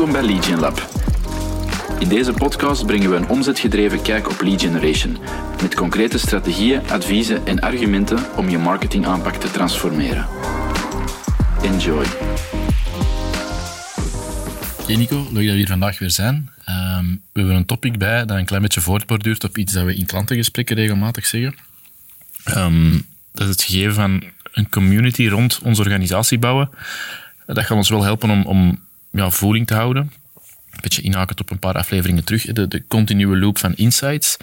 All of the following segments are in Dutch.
Welkom bij Lead Lab. In deze podcast brengen we een omzetgedreven kijk op lead generation, met concrete strategieën, adviezen en argumenten om je marketingaanpak te transformeren. Enjoy. Hey Nico, leuk dat we hier vandaag weer zijn. Ehm, we hebben een topic bij dat een klein beetje voortborduurt op iets dat we in klantengesprekken regelmatig zeggen. Ehm, dat is het gegeven van een community rond onze organisatie bouwen. Dat gaat ons wel helpen om, om ja, voeling te houden. Een beetje inhakend op een paar afleveringen terug. De, de continue loop van insights.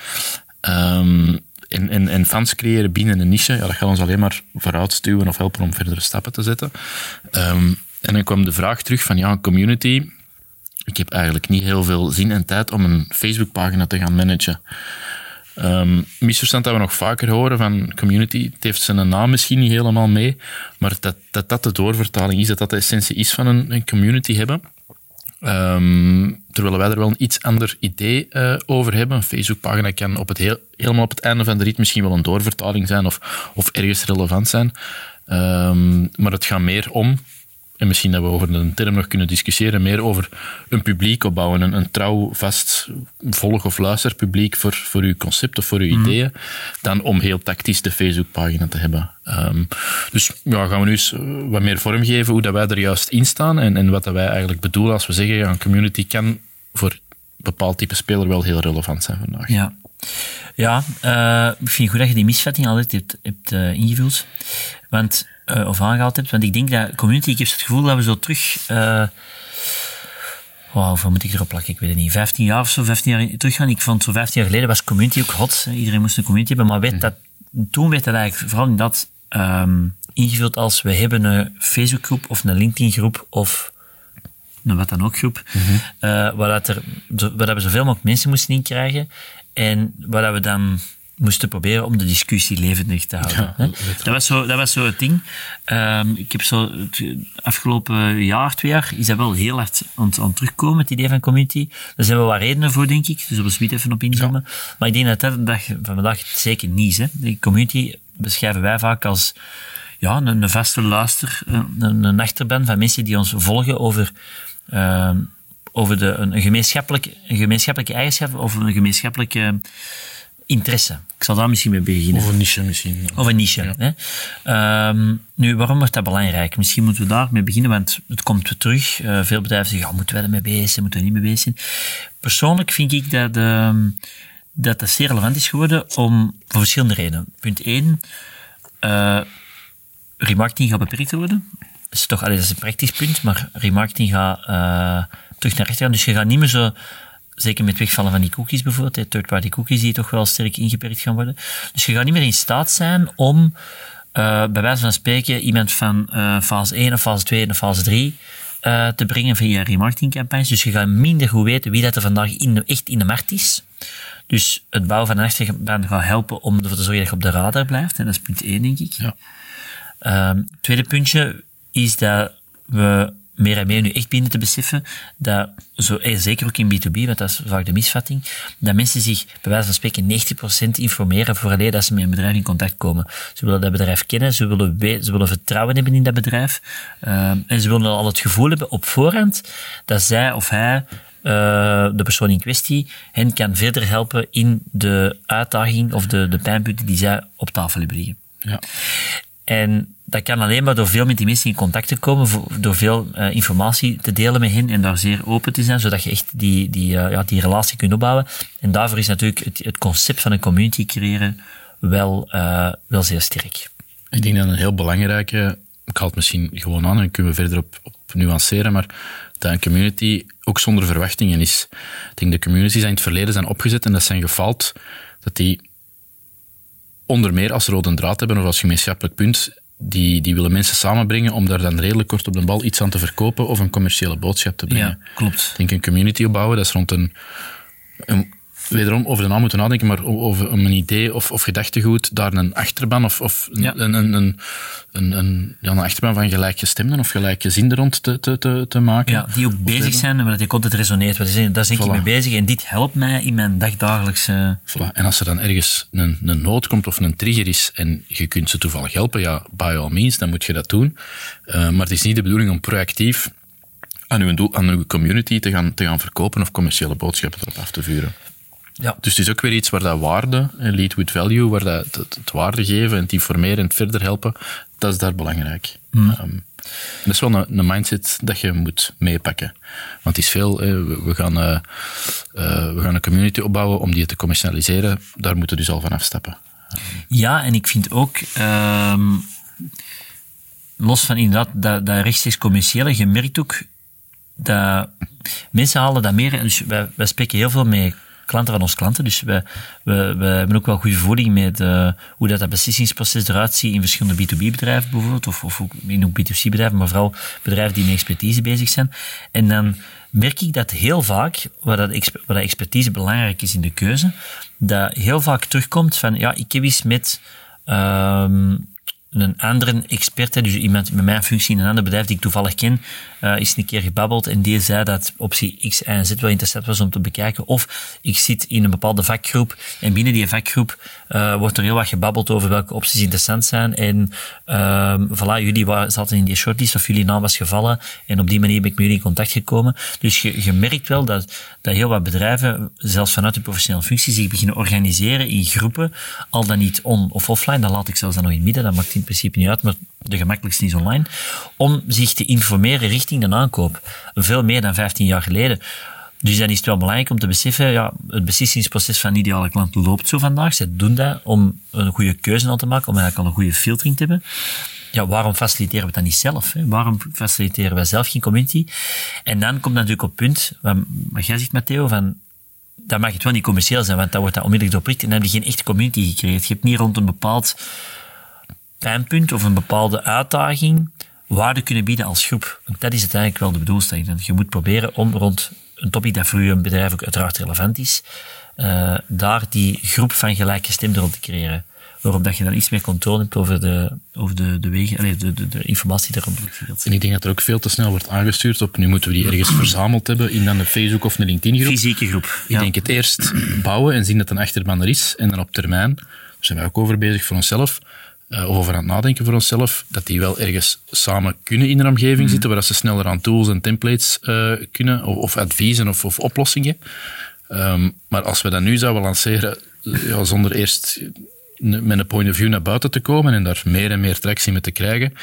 Ehm, en, fans creëren binnen een niche, ja, dat gaat ons alleen maar vooruit stuwen of helpen om verdere stappen te zetten. en dan kwam de vraag terug van, ja, community, ik heb eigenlijk niet heel veel zin en tijd om een Facebookpagina te gaan managen. Um, misverstand dat we nog vaker horen van community, het heeft zijn naam misschien niet helemaal mee, maar dat dat, dat de doorvertaling is, dat dat de essentie is van een, een community hebben. Um, terwijl wij er wel een iets ander idee uh, over hebben. Een Facebookpagina kan op het helemaal op het einde van de rit misschien wel een doorvertaling zijn of, of ergens relevant zijn. Um, maar het gaat meer om en misschien dat we over een term nog kunnen discussiëren, meer over een publiek opbouwen, een, een trouw, vast volg- of luisterpubliek voor, voor uw concept of voor uw mhm. ideeën, dan om heel tactisch de Facebookpagina te hebben. Um, dus ja, gaan we nu eens eh, wat meer vormgeven hoe dat wij er juist in staan en, en wat dat wij eigenlijk bedoelen als we zeggen, ja, een community kan voor een bepaald type speler wel heel relevant zijn vandaag. Ja. Ja, uh, ik vind het goed dat je die misvatting altijd hebt, hebt uh, ingevuld. Want uh, of aangehaald hebt. Want ik denk dat community, ik heb het gevoel dat we zo terug. Uh, Wow, hoeveel moet ik erop plakken? Ik weet het niet. 15 jaar of zo, 15 jaar terug gaan. Ik vond zo 15 jaar geleden was community ook hot. Iedereen moest een community hebben. Maar weet mhm. dat, toen werd dat eigenlijk vooral in dat um, ingevuld als we hebben een Facebookgroep of een LinkedIn groep of een wat dan ook groep. Mm -hmm. uh, waar, dat er, waar dat we zoveel mogelijk mensen moesten inkrijgen. En waar dat we dan moesten proberen om de discussie levendig te houden. Ja, dat, was zo, dat was zo het ding. Um, ik heb zo het afgelopen jaar, twee jaar, is dat wel heel hard aan, aan terugkomen, het idee van community. Daar zijn wel wat redenen voor, denk ik. Dus op een even op inzoomen. Ja. Maar ik denk dat dat de dag van vandaag zeker niet is. Hè. De community beschrijven wij vaak als ja, een, een vaste luister, een, een achterban van mensen die ons volgen over uh, over de, een, gemeenschappelijke, een gemeenschappelijke eigenschap of een gemeenschappelijke interesse. Ik zal daar misschien mee beginnen. Of een niche misschien. Of een niche. Hè? Um, nu, waarom wordt dat belangrijk? Misschien moeten we daarmee beginnen, want het komt terug. Uh, veel bedrijven zeggen, ja, moeten we ermee bezig zijn, moeten we niet mee bezig zijn. Persoonlijk vind ik dat, uh, dat dat zeer relevant is geworden om, voor verschillende redenen. Punt 1, uh, remarketing gaat beperkt worden. Dat is toch, allee, dat is een praktisch punt, maar remarketing gaat uh, terug naar rechter gaan. Dus je gaat niet meer zo zeker met wegvallen van die cookies bijvoorbeeld, third-party cookies die toch wel sterk ingeperkt gaan worden. Dus je gaat niet meer in staat zijn om, uh, bij wijze van spreken, iemand van uh, fase 1 of fase 2 en fase 3 uh, te brengen via remarketingcampagnes. Dus je gaat minder goed weten wie dat er vandaag in de, echt in de markt is. Dus het bouwen van een achterbaan gaat helpen om ervoor te zorgen dat je op de radar blijft. En dat is punt 1, denk ik. Ja. Um, tweede puntje is dat we meer en meer nu echt binnen te beseffen dat, zo, eh, zeker ook in B2B, want dat is vaak de misvatting, dat mensen zich bij wijze van spreken 90% informeren voordat dat ze met een bedrijf in contact komen. Ze willen dat bedrijf kennen, ze willen, ze willen vertrouwen hebben in dat bedrijf uh, en ze willen al het gevoel hebben op voorhand dat zij of hij uh, de persoon in kwestie hen kan verder helpen in de uitdaging of de, de pijnpunten die zij op tafel hebben liggen. Ja. En dat kan alleen maar door veel met die mensen in contact te komen, door veel uh, informatie te delen met hen en daar zeer open te zijn, zodat je echt die, die, uh, ja, die relatie kunt opbouwen. En daarvoor is natuurlijk het, het concept van een community creëren wel, uh, wel zeer sterk. Ik denk dat een heel belangrijke, ik haal het misschien gewoon aan en kunnen we verder op, op nuanceren, maar dat een community ook zonder verwachtingen is. Ik denk de communities die in het verleden zijn opgezet en dat zijn gefaald, dat die onder meer als rode draad hebben of als gemeenschappelijk punt, die, die willen mensen samenbrengen om daar dan redelijk kort op de bal iets aan te verkopen of een commerciële boodschap te brengen. Ja, klopt. Ik denk een community opbouwen, dat is rond een, een wederom over de naam moeten nadenken, maar over een idee of, of gedachtegoed, daar een achterban of, of ja. een, een, een, een, een, ja, een achterban van gelijkgestemden of gelijkgezinden rond te, te, te, te maken. Ja, die ook bezig zijn, maar dat je altijd resoneert. Daar zijn voilà. ik mee bezig en dit helpt mij in mijn dagdagelijkse... Voilà. En als er dan ergens een, een nood komt of een trigger is en je kunt ze toevallig helpen, ja, by all means, dan moet je dat doen. Uh, maar het is niet de bedoeling om proactief aan uw, doel, aan uw community te gaan, te gaan verkopen of commerciële boodschappen erop af te vuren. Ja. Dus het is ook weer iets waar dat waarde, eh, lead with value, waar dat het, het waarde geven en het informeren en het verder helpen, dat is daar belangrijk. Ehm, dat is wel een, een mindset dat je moet meepakken. Want het is veel, eh, we, we gaan, eh, eh, we gaan een community opbouwen om die te commercialiseren. Daar moeten we dus al van afstappen. Ja, en ik vind ook, ehm, los van inderdaad dat, dat rechtstreeks commerciële, je merkt ook dat mensen halen dat meer. Dus wij, wij spreken heel veel met klanten van onze klanten, dus we, hebben ook wel goede voeding met eh, hoe dat, dat beslissingsproces eruit ziet in verschillende B2B-bedrijven bijvoorbeeld, of, of ook in ook B2C-bedrijven, maar vooral bedrijven die met expertise bezig zijn. En dan merk ik dat heel vaak, waar dat, waar dat expertise belangrijk is in de keuze, dat heel vaak terugkomt van, ja, ik heb eens met ehm, een andere expert, dus iemand met mijn functie in een ander bedrijf die ik toevallig ken, eh, is een keer gebabbeld en die zei dat optie X, en Z wel interessant was om te bekijken. Of ik zit in een bepaalde vakgroep en binnen die vakgroep eh, wordt er heel wat gebabbeld over welke opties interessant zijn. En ehm voilà, jullie zaten in die shortlist of jullie naam was gevallen en op die manier ben ik met jullie in contact gekomen. Dus je, merkt wel dat, dat heel wat bedrijven, zelfs vanuit de professionele functie, zich beginnen organiseren in groepen, al dan niet on- of offline, dan laat ik zelfs dan nog in midden, dat maakt principe niet uit, maar de gemakkelijkste is online, om zich te informeren richting de aankoop. Veel meer dan 15 jaar geleden. Dus dan is het wel belangrijk om te beseffen, ja, het beslissingsproces van ideale klant loopt zo vandaag. Ze doen dat om een goede keuze aan te maken, om eigenlijk al een goede filtering te hebben. Ja, waarom faciliteren we dan niet zelf? Hè? Waarom faciliteren wij zelf geen community? En dan komt natuurlijk op het punt, wat, jij zegt, Matteo, van dan mag het wel niet commercieel zijn, want dan wordt dat onmiddellijk doorprikt en dan heb je geen echte community gecreëerd. Je hebt niet rond een bepaald pijnpunt of een bepaalde uitdaging waarde kunnen bieden als groep. Want dat is uiteindelijk wel de bedoelstelling. Je moet proberen om rond een topic dat voor je bedrijf ook uiteraard relevant is, eh, daar die groep van gelijkgestemden rond te creëren. Waarop dat je dan iets meer controle hebt over de, over de, de wegen, allee, de, de, de informatie wordt En ik denk dat er ook veel te snel wordt aangestuurd op nu moeten we die ergens verzameld hebben in dan een Facebook of een LinkedIn groep. Fysieke groep. Ik denk het eerst bouwen en zien dat een achterban er is. En dan op termijn, daar zijn wij ook over bezig voor onszelf, eh, of over aan het nadenken voor onszelf, dat die wel ergens samen kunnen in een omgeving zitten, waar ze sneller aan tools en templates eh, kunnen, of, of adviezen of, of oplossingen. Ehm, maar als we dat nu zouden lanceren, ja, zonder eerst met een point of view naar buiten te komen en daar meer en meer tractie mee te krijgen,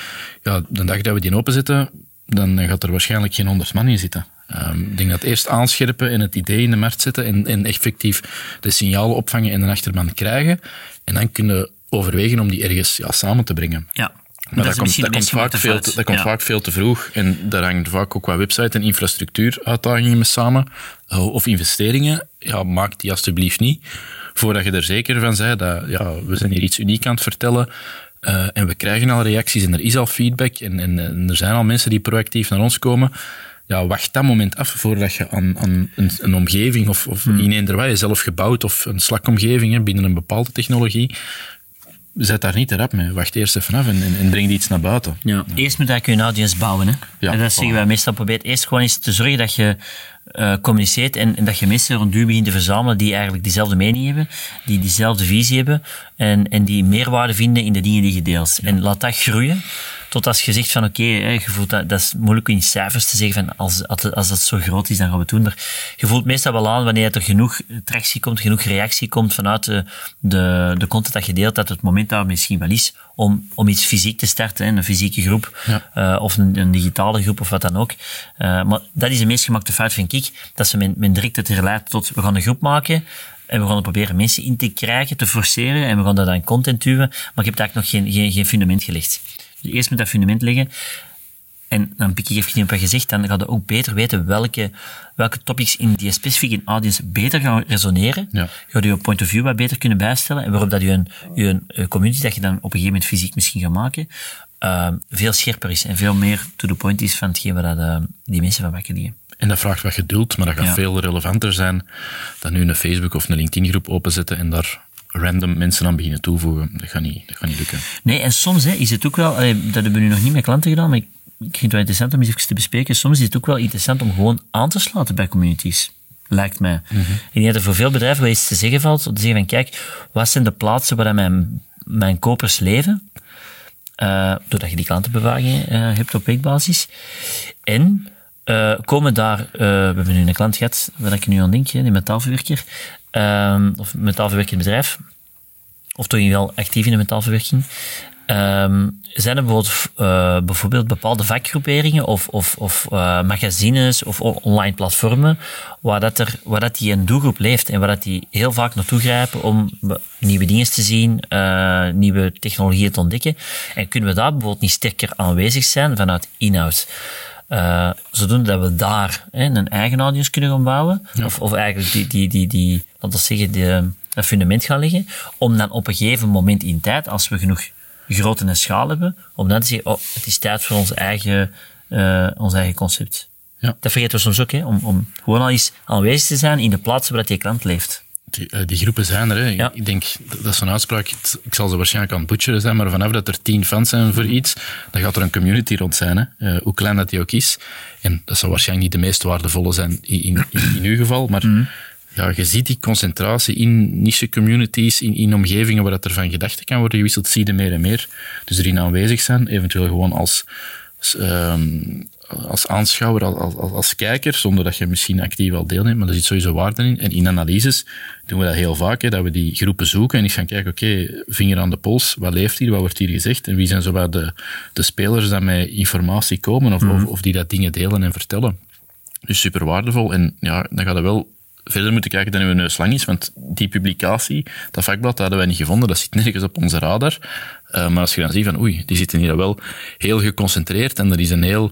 ja, de dag dat we die openzetten, dan gaat er waarschijnlijk geen honderd man in zitten. Ehm, ik denk dat eerst aanscherpen en het idee in de markt zetten en, en effectief de signalen opvangen en een achterban krijgen. En dan kunnen overwegen om die ergens ja, samen te brengen. Ja. Maar dat, komt, dat, komt, vaak veel te, dat komt Ja. vaak veel te vroeg. En daar hangen vaak ook wat website- en infrastructuuruitdagingen mee samen. Eh, Of investeringen. Ja, maak die alsjeblieft niet. Voordat je er zeker van bent dat ja, we zijn hier iets uniek aan het vertellen. eh, en we krijgen al reacties en er is al feedback. En, en, en er zijn al mensen die proactief naar ons komen. Ja, wacht dat moment af voordat je aan, aan een, een omgeving of, of in eender wat je zelf gebouwd of een slakomgeving hè, binnen een bepaalde technologie. Zet daar niet te rap mee. Wacht eerst even af en, en, en breng iets naar buiten. Ja. Eerst moet je een audience bouwen. Hè? Ja, en dat zeggen wij meestal. Probeer eerst gewoon eens te zorgen dat je eh, communiceert en, en dat je mensen rond u begint te verzamelen die eigenlijk diezelfde mening hebben, die diezelfde visie hebben en, en die meerwaarde vinden in de dingen die je deelt. En laat dat groeien. Tot als je zegt van oké, hè, je voelt dat, dat is moeilijk in cijfers te zeggen van als, als dat zo groot is, dan gaan we het doen. Maar je voelt meestal wel aan wanneer er genoeg tractie komt, genoeg reactie komt vanuit de, de, de content dat je deelt, dat het moment daar misschien wel is om, om iets fysiek te starten, hè, een fysieke groep, Ja. eh, of een, een digitale groep of wat dan ook. Eh, maar dat is de meest gemaakte fout, vind ik, dat ze men, men direct het herleidt tot we gaan een groep maken en we gaan er proberen mensen in te krijgen, te forceren en we gaan daar dan content duwen, maar je hebt eigenlijk nog geen, geen, geen fundament gelegd. Dus eerst moet dat fundament leggen en dan pik ik even op wat je zegt, dan ga je ook beter weten welke, welke topics in die specifieke audience beter gaan resoneren. Ja. Ga je je point of view wat beter kunnen bijstellen en waarop dat je een, je een community dat je dan op een gegeven moment fysiek misschien gaat maken, eh, veel scherper is en veel meer to the point is van hetgeen waar dat, eh, die mensen van wakker liggen. En dat vraagt wat geduld, maar dat gaat Ja. veel relevanter zijn dan nu een Facebook of een LinkedIn-groep openzetten en daar random mensen aan beginnen toevoegen. Dat gaat niet, dat gaat niet lukken. Nee, en soms hè, is het ook wel, dat hebben we nu nog niet met klanten gedaan, maar ik, ik vind het wel interessant om eens even te bespreken. Soms is het ook wel interessant om gewoon aan te sluiten bij communities. Lijkt mij. Ik denk dat er voor veel bedrijven wel iets te zeggen valt. Om te zeggen van, kijk, wat zijn de plaatsen waar mijn, mijn kopers leven? Eh, doordat je die klantenbewaring eh, hebt op weekbasis. En eh, komen daar, we hebben nu een klant gehad, waar ik nu aan denk, hè, die metaalverwerker, ehm, of metaalverwerkend bedrijf, of toch wel actief in de metaalverwerking. Ehm, zijn er bijvoorbeeld, eh, bijvoorbeeld bepaalde vakgroeperingen of, of, of eh, magazines of online platformen waar, dat er, waar dat die een doelgroep leeft en waar dat die heel vaak naartoe grijpen om nieuwe dingen te zien, eh, nieuwe technologieën te ontdekken. En kunnen we daar bijvoorbeeld niet sterker aanwezig zijn vanuit inhoud? Eh, zodoende dat we daar hè, een eigen audience kunnen gaan bouwen. Of, of eigenlijk die, die, die, die laten we zeggen, de, dat fundament gaan leggen. Om dan op een gegeven moment in tijd, als we genoeg grootte en schaal hebben, om dan te zeggen, oh, het is tijd voor ons eigen, eh, ons eigen concept. Ja. Dat vergeten we soms ook, hè, om, om gewoon al eens aanwezig te zijn in de plaats waar dat die klant leeft. Die, eh, die groepen zijn er. Hè. Ja. Ik denk, dat is zo'n uitspraak, ik zal ze waarschijnlijk aan het butcheren zijn, maar vanaf dat er tien fans zijn voor iets, dan gaat er een community rond zijn, hè. Eh, hoe klein dat die ook is. En dat zal waarschijnlijk niet de meest waardevolle zijn in, in, in, in uw geval, maar ja, je ziet die concentratie in niche communities, in, in omgevingen waar dat er van gedachten kan worden gewisseld, zie je meer en meer. Dus erin aanwezig zijn, eventueel gewoon als, als, ehm, als aanschouwer, als, als, als kijker, zonder dat je misschien actief al deelneemt, maar er zit sowieso waarde in. En in analyses doen we dat heel vaak, hè, dat we die groepen zoeken en eens gaan kijken, oké, vinger aan de pols, wat leeft hier, wat wordt hier gezegd en wie zijn zowat de, de spelers die met informatie komen of, of, of die dat dingen delen en vertellen. Dus super waardevol. En ja, dan gaat het wel verder moeten kijken dan uw neus lang is, want die publicatie, dat vakblad, dat hadden wij niet gevonden, dat zit nergens op onze radar. Eh, maar als je dan ziet van, oei, die zitten hier wel heel geconcentreerd en er is een heel,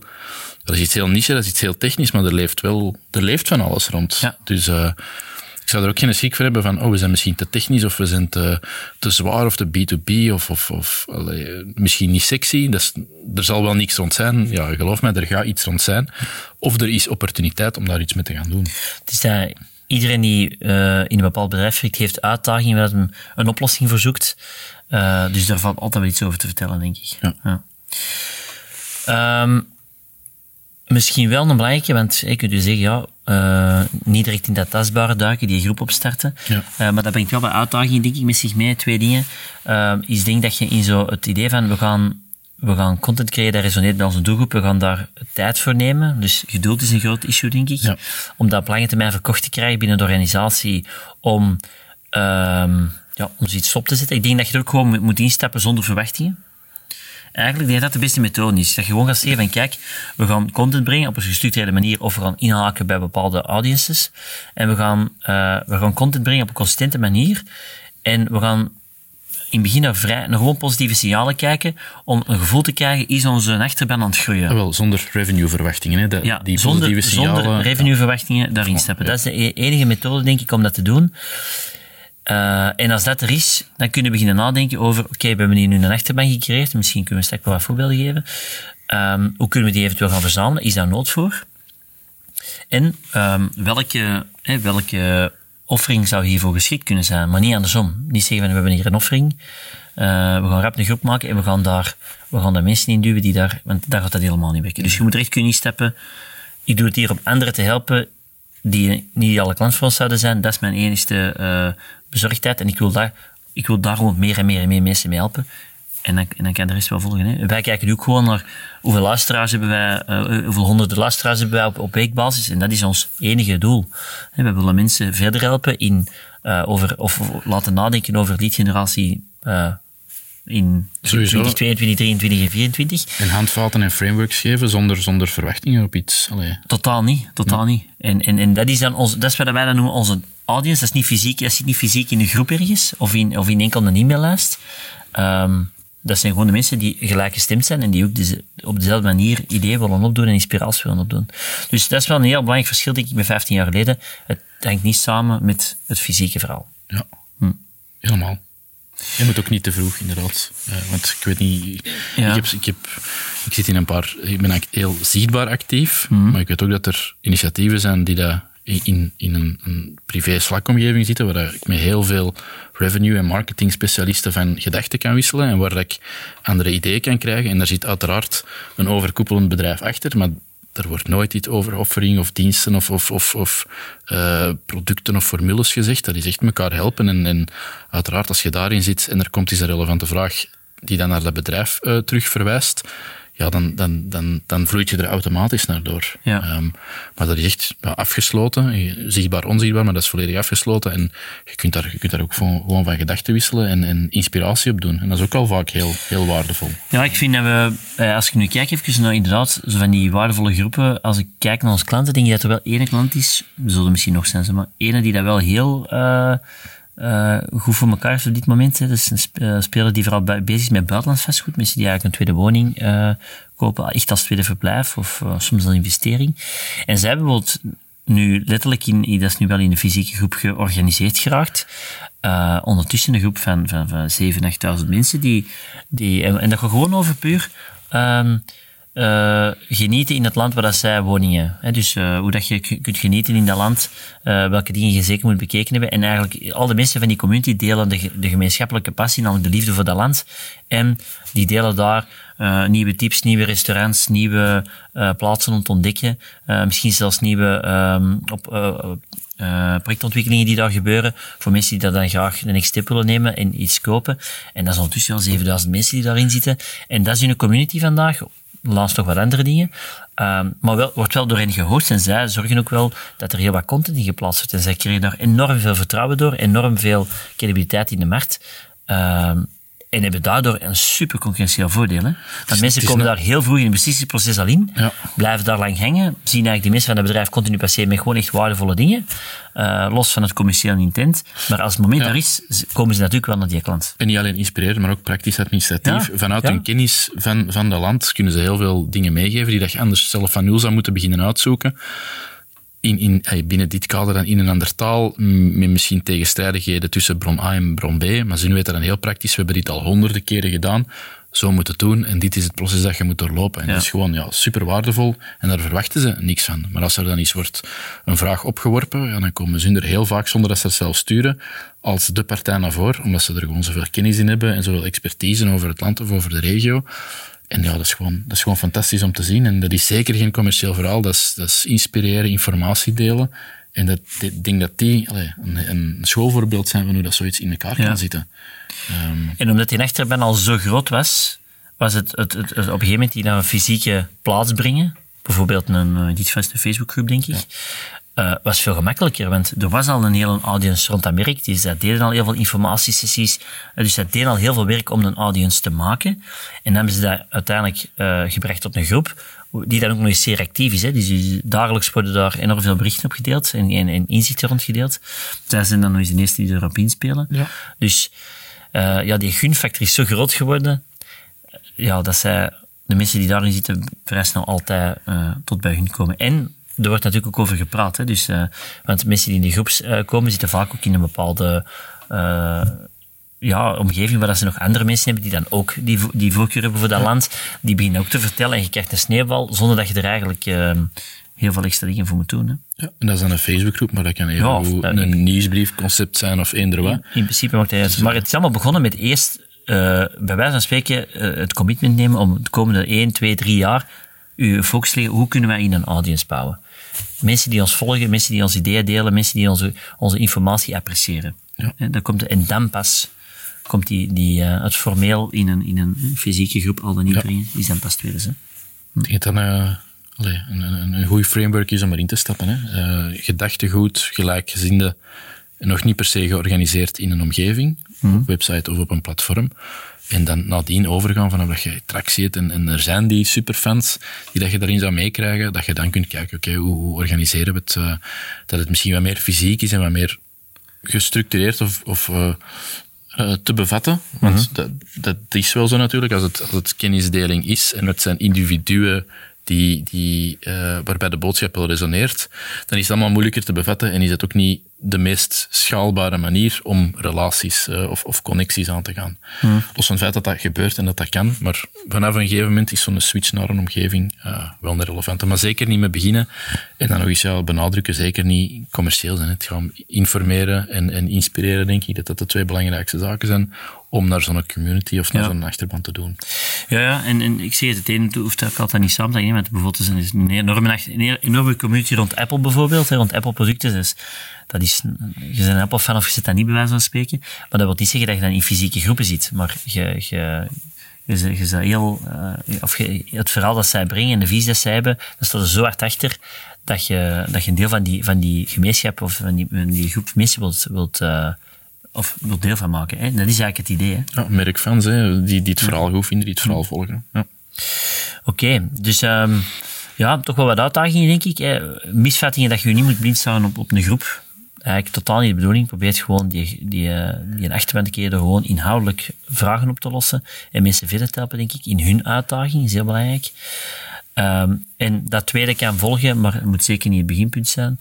er is iets heel niche, dat is iets heel technisch, maar er leeft wel, er leeft van alles rond. Ja. Dus eh, ik zou er ook geen schrik voor hebben van, oh, we zijn misschien te technisch of we zijn te, te zwaar of te B2B of, of, of allee, misschien niet sexy. Dat is, er zal wel niks rond zijn. Ja, geloof mij, er gaat iets rond zijn. Of er is opportuniteit om daar iets mee te gaan doen. Het is dat iedereen die eh, in een bepaald bedrijf werkt, heeft uitdagingen waar hij een oplossing voor zoekt. Eh, dus daar valt altijd wel iets over te vertellen, denk ik. Ja. Ehm, misschien wel een belangrijke, want ik kunt u zeggen, ja, eh, niet direct in dat tastbare duiken, die groep opstarten. Ja. Eh, maar dat brengt wel wat uitdagingen, denk ik, met zich mee. Twee dingen. Is denk dat je in zo het idee van, we gaan, we gaan content creëren dat resoneert bij onze doelgroep, we gaan daar tijd voor nemen. Dus geduld is een groot issue, denk ik. Ja. Om dat op lange termijn verkocht te krijgen binnen de organisatie, om, ehm ja, om zoiets op te zetten. Ik denk dat je er ook gewoon moet- instappen zonder verwachtingen. Eigenlijk denk ik dat de beste methode is. Dat je gewoon gaat zeggen van kijk, we gaan content brengen op een gestructureerde manier of we gaan inhaken bij bepaalde audiences. En we gaan, eh, we gaan content brengen op een consistente manier. En we gaan in het begin naar, vrij, naar gewoon positieve signalen kijken om een gevoel te krijgen, is onze achterban aan het groeien? Ah, wel, zonder revenue-verwachtingen. Hè. De, Ja, die zonder, positieve signalen. zonder revenueverwachtingen daarin stappen. Dat is de e- enige methode, denk ik, om dat te doen. Eh, en als dat er is, dan kunnen we beginnen nadenken over, oké, we hebben hier nu een achterban gecreëerd, misschien kunnen we straks wel wat voorbeelden geven. Ehm, hoe kunnen we die eventueel gaan verzamelen? Is daar nood voor? En ehm, welke, hè, welke offering zou hiervoor geschikt kunnen zijn? Maar niet andersom. Niet zeggen we hebben hier een offering, eh, we gaan rap een groep maken en we gaan daar, we gaan daar mensen in duwen die daar, want daar gaat dat helemaal niet werken. Dus je moet er echt kunnen instappen. Ik doe het hier om anderen te helpen die niet alle ons zouden zijn. Dat is mijn enige eh, bezorgdheid. En ik wil daar, ik wil daar meer en meer en meer mensen mee helpen. En dan, en dan kan de rest wel volgen. Hè. Wij kijken ook gewoon naar hoeveel luisteraars hebben wij, eh, hoeveel honderden luisteraars hebben wij op, op weekbasis. En dat is ons enige doel. We willen mensen verder helpen in, eh, over, of, laten nadenken over leadgeneratie uh, in Sowieso. 2022, 2023 en 2024. En handvaten en frameworks geven zonder, zonder verwachtingen op iets. Allee. Totaal niet, totaal niet. En, en, en dat is dan ons, dat is wat wij dan noemen onze audience. Dat is niet fysiek, dat zit niet fysiek in een groep ergens, of in, of in enkel een e-maillijst. Um, dat zijn gewoon de mensen die gelijkgestemd zijn en die ook deze, op dezelfde manier ideeën willen opdoen en inspiratie willen opdoen. Dus dat is wel een heel belangrijk verschil, denk ik, bij 15 jaar geleden. Het hangt niet samen met het fysieke verhaal. Ja, Hm. helemaal. Je moet ook niet te vroeg, inderdaad. Uh, want ik weet niet... Ja. Ik, heb, ik, heb, ik zit in een paar... Ik ben heel zichtbaar actief, Mhm. maar ik weet ook dat er initiatieven zijn die dat in, in een, een privé Slack-omgeving zitten, waar ik met heel veel revenue- en marketing-specialisten van gedachten kan wisselen en waar ik andere ideeën kan krijgen. En daar zit uiteraard een overkoepelend bedrijf achter, maar er wordt nooit iets over offering of diensten of, of, uh, producten of formules gezegd. Dat is echt elkaar helpen. En, en uiteraard, als je daarin zit en er komt eens een relevante vraag die dan naar dat bedrijf uh, terug verwijst, ja, dan, dan, dan, dan vloeit je er automatisch naar door. Ja. Ehm, maar dat is echt ja, afgesloten, je- zichtbaar, onzichtbaar, maar dat is volledig afgesloten. En je kunt daar, je kunt daar ook gewoon, gewoon van gedachten wisselen en, en inspiratie op doen. En dat is ook al vaak heel, heel waardevol. Ja, ik vind dat we, eh, als ik nu kijk even naar inderdaad, zo van die waardevolle groepen, als ik kijk naar onze klanten, denk ik dat er wel één klant is, er zullen misschien nog zijn, maar ene die dat wel heel eh, eh, goed voor elkaar heeft op dit moment. Hè. Dat is een eh, speler die vooral bezig is met buitenlands vastgoed, mensen die eigenlijk een tweede woning eh, kopen, echt als tweede verblijf of soms als investering. En zij hebben bijvoorbeeld nu letterlijk, in, dat is nu wel in de fysieke groep georganiseerd geraakt. Ondertussen een groep van, van, van 7.000, 8.000 mensen die, die en, en dat gewoon over puur ehm, eh, genieten in het land waar dat zij woningen. Hè, dus eh, hoe dat je kunt genieten in dat land, eh, welke dingen je zeker moet bekeken hebben. En eigenlijk al de mensen van die community delen de, de gemeenschappelijke passie, namelijk de liefde voor dat land. En die delen daar nieuwe tips, nieuwe restaurants, nieuwe plaatsen om te ontdekken. Misschien zelfs nieuwe ehm, op, projectontwikkelingen die daar gebeuren. Voor mensen die dat dan graag de next step willen nemen en iets kopen. En dat is ondertussen al 7000 mensen die daarin zitten. En dat is hun community vandaag. Laatst nog wat andere dingen. Ehm, maar wel, wordt wel door hen gehost. En zij zorgen ook wel dat er heel wat content in geplaatst wordt. En zij krijgen daar enorm veel vertrouwen door. Enorm veel credibiliteit in de markt. Ehm, en hebben daardoor een super concurrentieel voordeel. Hè? Want mensen is komen daar heel vroeg in het beslissingsproces al in, Ja. blijven daar lang hangen, zien eigenlijk de mensen van het bedrijf continu passeren met gewoon echt waardevolle dingen, eh, los van het commerciële intent. Maar als het moment Ja. daar is, komen ze natuurlijk wel naar die klant. En niet alleen inspireren, maar ook praktisch administratief. Ja, Vanuit hun kennis van, van dat land kunnen ze heel veel dingen meegeven die dat je anders zelf van nul zou moeten beginnen uitzoeken. In, in, binnen dit kader dan in een andere taal, met misschien tegenstrijdigheden tussen bron A en bron B. Maar ze weten dan heel praktisch, we hebben dit al honderden keren gedaan. Zo moet het doen en dit is het proces dat je moet doorlopen. En Ja. dat is gewoon ja, super waardevol en daar verwachten ze niks van. Maar als er dan iets wordt, een vraag opgeworpen, ja, dan komen ze er heel vaak, zonder dat ze het zelf sturen, als de partij naar voren, omdat ze er gewoon zoveel kennis in hebben en zoveel expertise over het land of over de regio. En ja, dat is, gewoon, dat is gewoon fantastisch om te zien. En dat is zeker geen commercieel verhaal, dat is, dat is inspireren, informatie delen. En dat, ik denk dat die een, een schoolvoorbeeld zijn van hoe dat zoiets in elkaar Ja. kan zitten. Ehm, En omdat die achterban al zo groot was, was het, het, het, het op een gegeven moment die naar een fysieke plaats brengen, bijvoorbeeld een, eh, het een Facebookgroep, denk ik, eh, was veel gemakkelijker. Want er was al een hele audience rond merk. Dus dat deden al heel veel informatiesessies. Eh, Dus dat deden al heel veel werk om een audience te maken. En dan hebben ze dat uiteindelijk eh, gebracht tot een groep, die dan ook nog eens zeer actief is. Hè. Dus die- dagelijks worden daar enorm veel berichten op gedeeld en, en, en inzichten rond gedeeld. Zij zijn dan nog eens de eerste die erop inspelen. Ja. Dus ja, die gunfactor is zo groot geworden, ja, dat zij, de mensen die daarin zitten vrij snel altijd tot bij hun komen. En er wordt natuurlijk ook over gepraat. Hè, dus, eh, want mensen die in de groep eh, komen, zitten vaak ook in een bepaalde eh, ja, omgeving waar ze nog andere mensen hebben die dan ook die, vo- die voorkeur hebben voor dat land. Die beginnen ook te vertellen en je krijgt een sneeuwbal zonder dat je er eigenlijk heel veel extra dingen voor moet doen. Hè. ja, en dat is dan een Facebookgroep, maar dat kan even Ja, hoe een nieuwsbriefconcept zijn of eender wat. In principe maakt hij. Maar het is allemaal begonnen met eerst, bij wijze van spreken, het commitment nemen om de komende 1, 2, 3 jaar uw focus leggen, hoe kunnen wij in een audience bouwen? Mensen die ons volgen, mensen die ons ideeën delen, mensen die onze, onze informatie appreciëren. Ja. En, dan komt, en dan pas komt die, die, eh, het formeel in een, in een fysieke groep al dan niet Ja. brengen. Die is dan pas tweede. Hè? Ik denk dat allee, een, een, een goede framework is om erin te stappen. Hè. Eh, gedachtegoed, gelijkgezinde, nog niet per se georganiseerd in een omgeving, Mhm. op website of op een platform. En dan nadien overgaan vanaf dat je tractie hebt. En, en er zijn die superfans die dat je daarin zou meekrijgen, dat je dan kunt kijken, oké, hoe, hoe organiseren we het? eh, dat het misschien wat meer fysiek is en wat meer gestructureerd of, of eh, eh, te bevatten. Want dat, dat is wel zo natuurlijk. Als het, als het kennisdeling is en het zijn individuen die, die, waarbij de boodschap wel resoneert, dan is het allemaal moeilijker te bevatten en is het ook niet de meest schaalbare manier om relaties eh, of, of connecties aan te gaan. Los van het feit dat dat gebeurt en dat dat kan, maar vanaf een gegeven moment is zo'n switch naar een omgeving eh, wel een relevante. Maar zeker niet met beginnen en dan nog eens ja, benadrukken, zeker niet commercieel zijn. Het gaat om informeren en, en inspireren, denk ik, dat dat de twee belangrijkste zaken zijn om naar zo'n community of naar Ja. zo'n achterban te doen. Ja, ja en, en ik zeg het, het ene hoeft ook altijd niet samen te. Want bijvoorbeeld er is een enorme, een enorme community rond Apple bijvoorbeeld, hè, rond Apple producten. Dus dat is, je bent een Apple-fan of je zit dat niet bij wijze van spreken. Maar dat wil niet zeggen dat je dan in fysieke groepen zit. Maar je, je, je, je heel, eh, of je- het verhaal dat zij brengen en de visie dat zij hebben, dat staat er zo hard achter dat je, dat je een deel van die, van die gemeenschap of van die, van die groep mensen wilt, wilt, eh, of wilt deel van maken. Hè? Dat is eigenlijk het idee. Hè? Ja, merkfans, hè, die, die het verhaal goed vinden, die het verhaal volgen. Ja. Oké, dus ehm, ja, toch wel wat uitdagingen, denk ik. Hè. Misvattingen dat je niet moet blind staan op, op een groep. Eigenlijk totaal niet de bedoeling. Probeer gewoon die, die, eh, die een achterwand te keren gewoon inhoudelijk vragen op te lossen. En mensen verder te helpen, denk ik, in hun uitdaging. is heel belangrijk. Ehm, en dat tweede kan volgen, maar het moet zeker niet het beginpunt zijn.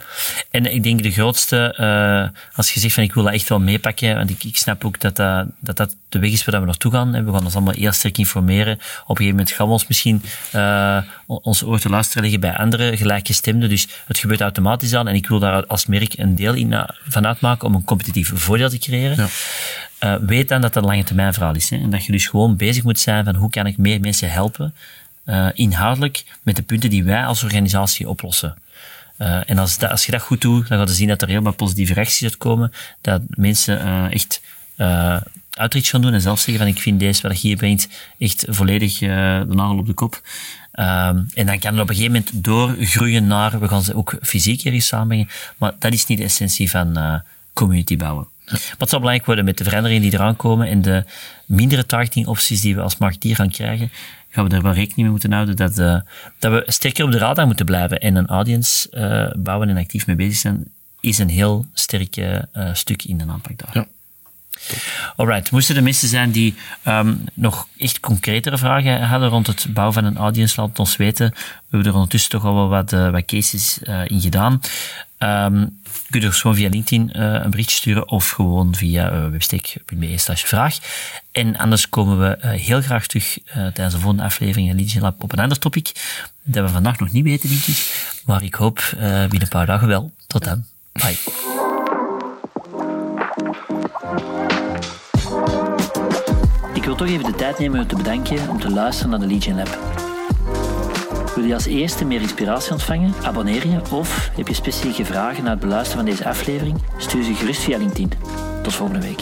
En ik denk de grootste, eh, als je zegt van ik wil dat echt wel meepakken, want ik, ik snap ook dat dat, dat dat de weg is waar we naartoe gaan. hè. We gaan ons allemaal heel sterk informeren. Op een gegeven moment gaan we ons misschien eh, o- onze oor te luisteren leggen bij andere gelijkgestemden. Dus het gebeurt automatisch aan en ik wil daar als merk een deel in, eh, van uitmaken om een competitief voordeel te creëren. Ja. Eh, weet dan dat dat een lange termijn verhaal is. Hè? En dat je dus gewoon bezig moet zijn van hoe kan ik meer mensen helpen, eh, inhoudelijk, met de punten die wij als organisatie oplossen. Eh, en als, dat, als je dat goed doet, dan ga je zien dat er heel wat positieve reacties uitkomen. Dat mensen eh, echt outreach gaan doen en zelf zeggen van ik vind deze wat je hier brengt echt volledig de nagel op de kop. Ehm, en dan kan het op een gegeven moment doorgroeien naar, we gaan ze ook fysiek hier eens samenbrengen. Maar dat is niet de essentie van community bouwen. Maar het zal belangrijk worden met de veranderingen die eraan komen en de mindere targeting opties die we als marketeer gaan krijgen, gaan we er wel rekening mee moeten houden dat, eh, dat we sterker op de radar moeten blijven en een audience eh, bouwen en actief mee bezig zijn, is een heel sterk eh, stuk in de aanpak daar. Ja. Alright, moesten er mensen zijn die ehm, nog echt concretere vragen hadden rond het bouwen van een audience, laat het ons weten. We hebben er ondertussen toch al wel wat, wat cases eh, in gedaan. Ehm kun je dus gewoon via LinkedIn eh, een berichtje sturen of gewoon via uh, websteek.be slash vraag. En anders komen we eh, heel graag terug eh, tijdens de volgende aflevering van Legion Lab op een ander topic dat we vandaag nog niet weten, denk. Maar ik hoop eh, binnen een paar dagen wel. Tot dan. Bye. Ik wil toch even de tijd nemen om te bedanken om te luisteren naar de Legion Lab. Wil je als eerste meer inspiratie ontvangen? Abonneer je of heb je specifieke vragen na het beluisteren van deze aflevering? Stuur ze gerust via LinkedIn. Tot volgende week.